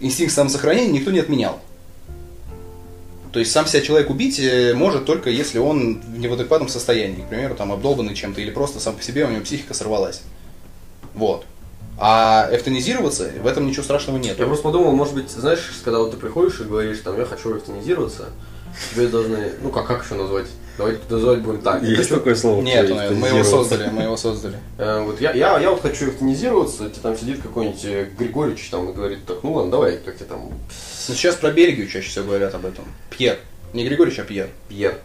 S1: инстинкт самосохранения никто не отменял. То есть сам себя человек убить э, может только если он в неадекватном состоянии, к примеру, там обдолбанный чем-то или просто сам по себе у него психика сорвалась. Вот. А эвтанизироваться, в этом ничего страшного нет.
S2: Я просто подумал, может быть, знаешь, когда вот ты приходишь и говоришь, там, я хочу эвтанизироваться, тебе должны, ну как, как еще назвать? Давайте называть будем так.
S3: Есть
S2: хочу-
S3: такое слово?
S1: Нет, мы его создали, мы его создали.
S2: Э, вот я, я, я вот хочу эвтанизироваться, тебе там сидит какой-нибудь э, Григорьевич там и говорит, так, ну ладно, давай, как тебе там,
S1: Но сейчас про Бельгию чаще всего говорят об этом. Пьер. Не Григорьевич, а Пьер.
S2: Пьер.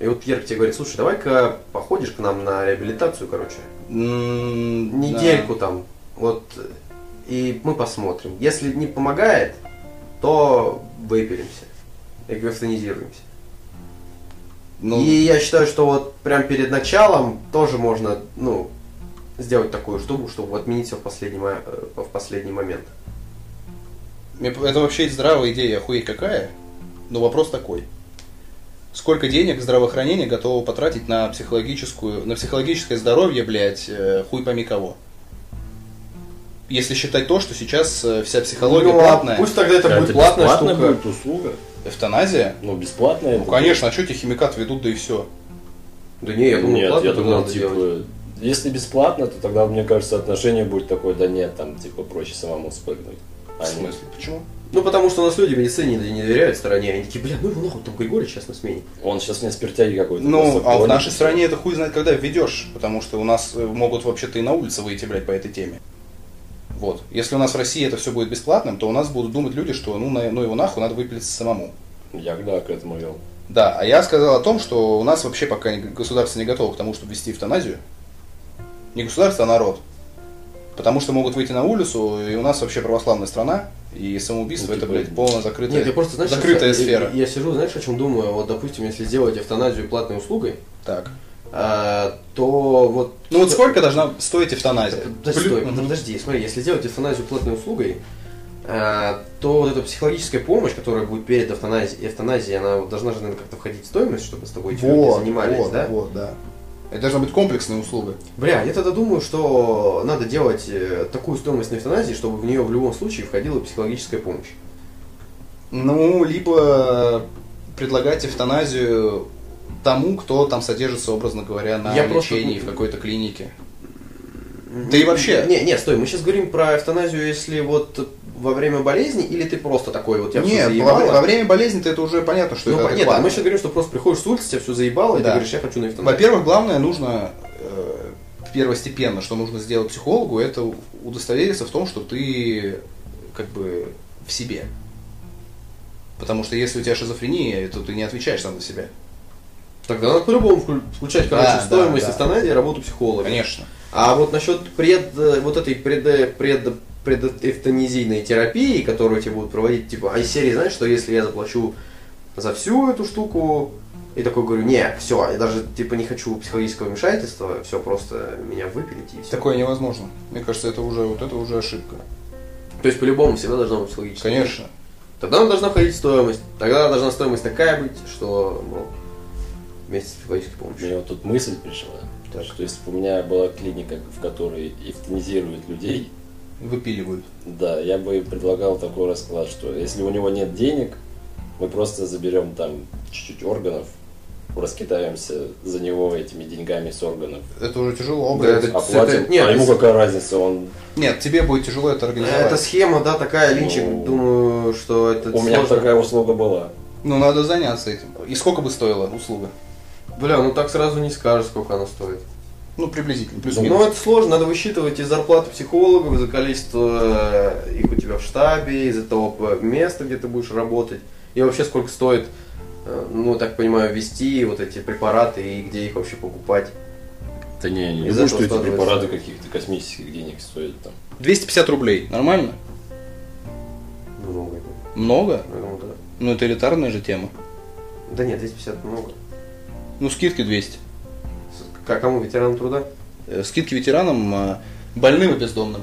S2: И вот Пьер тебе говорит, слушай, давай-ка походишь к нам на реабилитацию, короче, недельку там, вот, э, и мы посмотрим. Если не помогает, то выпилимся, и эвтанизируемся.
S1: Ну,
S2: И я считаю, что вот прям перед началом тоже можно, ну, сделать такую штуку, чтобы отменить все в последний, э, в последний момент.
S1: это вообще здравая идея, охуеть какая. Но вопрос такой. Сколько денег здравоохранение готово потратить на психологическую, на психологическое здоровье, блядь, э, хуй пойми кого? Если считать то, что сейчас э, вся психология
S2: Ну, а
S1: платная,
S2: Пусть тогда это,
S3: Это
S2: будет платная штука.
S3: будет услуга.
S1: Эвтаназия,
S3: Ну, бесплатная.
S1: ну конечно, а что тебе химикат ведут, да и все.
S2: Да не, я думаю,
S3: Нет,
S2: платно
S3: я думал,
S2: надо
S3: типа,
S2: делать.
S3: если бесплатно, то тогда, мне кажется, отношение будет такое, да нет, там, типа, проще самому спрыгнуть.
S1: В
S3: А не-
S1: смысле? Почему?
S2: Ну, потому что у нас люди в медицине не доверяют стороне, они такие, бля, ну его нахуй, там Григорий сейчас на смене.
S3: Он сейчас мне спиртяги какой-то.
S1: Ну, а в нашей стране это хуй знает, когда введешь, потому что у нас э, могут вообще-то и на улице выйти, блядь, по этой теме. Вот. Если у нас в России это все будет бесплатным, то у нас будут думать люди, что ну, на- ну его нахуй надо выпилиться самому.
S3: Я, да, к этому вел.
S1: Да, а я сказал о том, что у нас вообще пока государство не готово к тому, чтобы ввести эвтаназию. Не государство, а народ. Потому что могут выйти на улицу, и у нас вообще православная страна, и самоубийство
S3: Ну,
S1: это,
S3: типа,
S1: блядь, полная закрытая,
S2: Нет, я просто, знаешь,
S1: закрытая
S2: я-
S1: сфера.
S2: Я, я сижу, знаешь, о чем думаю? Вот, допустим, если сделать эвтаназию платной услугой,
S1: Так.
S2: А, то вот...
S1: Ну вот сколько должна стоить эвтаназия?
S2: Подожди,
S1: Плю-
S2: стой, подожди, смотри, если делать эвтаназию платной услугой, а, то вот эта психологическая помощь, которая будет перед эвтаназией, эвтаназией, она должна же, наверное, как-то входить в стоимость, чтобы с тобой эти люди
S1: Вот,
S2: занимались,
S1: вот,
S2: да?
S1: вот, да. Это должна быть комплексная услуга.
S2: Бля, я тогда думаю, что надо делать э, такую стоимость на эвтаназии, чтобы в нее в любом случае входила психологическая помощь.
S1: Ну, либо предлагать эвтаназию тому, кто там содержится, образно говоря, на
S2: Я просто-
S1: лечении в какой-то клинике. Да и вообще-
S2: Не, не, стой, мы сейчас говорим про эвтаназию, если вот во время болезни, или ты просто такой вот, я все
S1: Нет, во,
S2: заебало.
S1: во время болезни-то это уже понятно, что
S2: Ну,
S1: это
S2: нет,
S1: адекватно.
S2: мы сейчас говорим, что просто приходишь с улицы, тебя все заебало, и ты
S1: Да.
S2: говоришь, я хочу на эвтаназию.
S1: Во-первых, главное нужно э, первостепенно, что нужно сделать психологу, это удостовериться в том, что ты как бы в себе. Потому что если у тебя шизофрения, то ты не отвечаешь сам за себя.
S2: Тогда надо по-любому вклю- включать, короче,
S1: Да,
S2: стоимость
S1: да, да.
S2: эвтаназии работу психолога.
S1: Конечно.
S2: А вот насчет пред, э, вот этой пред, пред, предэвтанизийной терапии, которую тебе будут проводить, типа, а из серии, знаешь, что если я заплачу за всю эту штуку, и такой говорю, не, все, я даже типа не хочу психологического вмешательства, все, просто меня выпилить и все.
S1: Такое невозможно. Мне кажется, это уже вот это уже ошибка.
S2: То есть по-любому всегда должна быть психологическая.
S1: Конечно.
S2: Тогда она должна входить в стоимость. Тогда должна стоимость такая быть, что ну, вместе с психологической помощью.
S3: Мне вот тут мысль пришла,
S2: Так.
S3: что если бы у меня была клиника, в которой эвтанизируют людей,
S1: Выпиливают.
S3: да, я бы предлагал такой расклад, что если у него нет денег, мы просто заберем там чуть-чуть органов, раскидаемся за него этими деньгами с органов,
S1: Это уже тяжело,
S2: Да, это-
S3: оплатим,
S2: это- нет,
S3: а ему
S2: это-
S3: какая разница, он
S1: Нет, тебе будет тяжело это организовать.
S2: Это схема, да, такая, Линчик,
S3: Ну,
S2: думаю, что это
S3: у меня
S2: сложно.
S3: такая услуга была.
S1: Ну, надо заняться этим. И сколько бы стоила услуга?
S2: Бля, ну так сразу не скажешь, сколько она стоит.
S1: Ну, приблизительно,
S2: Ну,
S1: плюс-минус.
S2: это сложно, надо высчитывать из зарплаты психологов, из-за количества э, их у тебя в штабе, из-за того места, где ты будешь работать. И вообще сколько стоит, э, ну, так понимаю, ввести вот эти препараты и где их вообще покупать.
S3: Да не, не думаю, что эти препараты каких-то космических денег стоят там.
S1: 250 рублей. Нормально?
S2: Много.
S1: Много?
S2: Ну, да.
S1: Ну, это элитарная же тема.
S2: Да нет, 250 много.
S1: Ну, скидки 200.
S2: С- к- Кому, ветеранам труда?
S1: Э, Скидки ветеранам, э, больным и бездомным.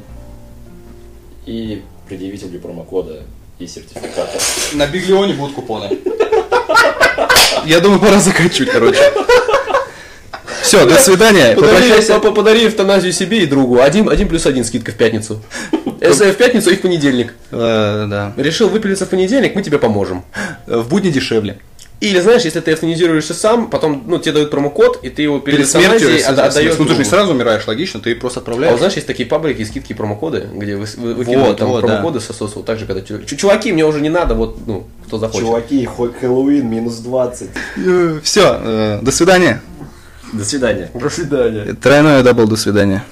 S3: И предъявителю промокода и сертификата.
S1: На Биглионе будут купоны. Я думаю, пора заканчивать, короче. Все, до свидания. Попрощайся.
S2: подари эвтаназию себе и другу. Один, один плюс один скидка в пятницу. Если в пятницу и в понедельник.
S1: Э, Да.
S2: Решил выпилиться в понедельник, мы тебе поможем.
S1: В будни дешевле.
S2: Или знаешь, если ты эвтанизируешься сам, потом ну, тебе дают промокод, и ты его перед,
S1: Перед смертью,
S2: отда- отдаешь
S1: ну ты же не сразу умираешь, логично, ты просто
S2: А вот
S1: отправляешь.
S2: знаешь, есть такие паблики, скидки и промокоды, где вы, вы, выкидывают
S1: Вот,
S2: там
S1: вот,
S2: промокоды сососу. Так же, когда чу- чу- чуваки, мне уже не надо, вот, ну, кто захочет.
S3: Чуваки, хоть Хэллоуин минус 20.
S1: Все, до свидания.
S3: До свидания.
S2: До свидания.
S1: Тройное double, до свидания.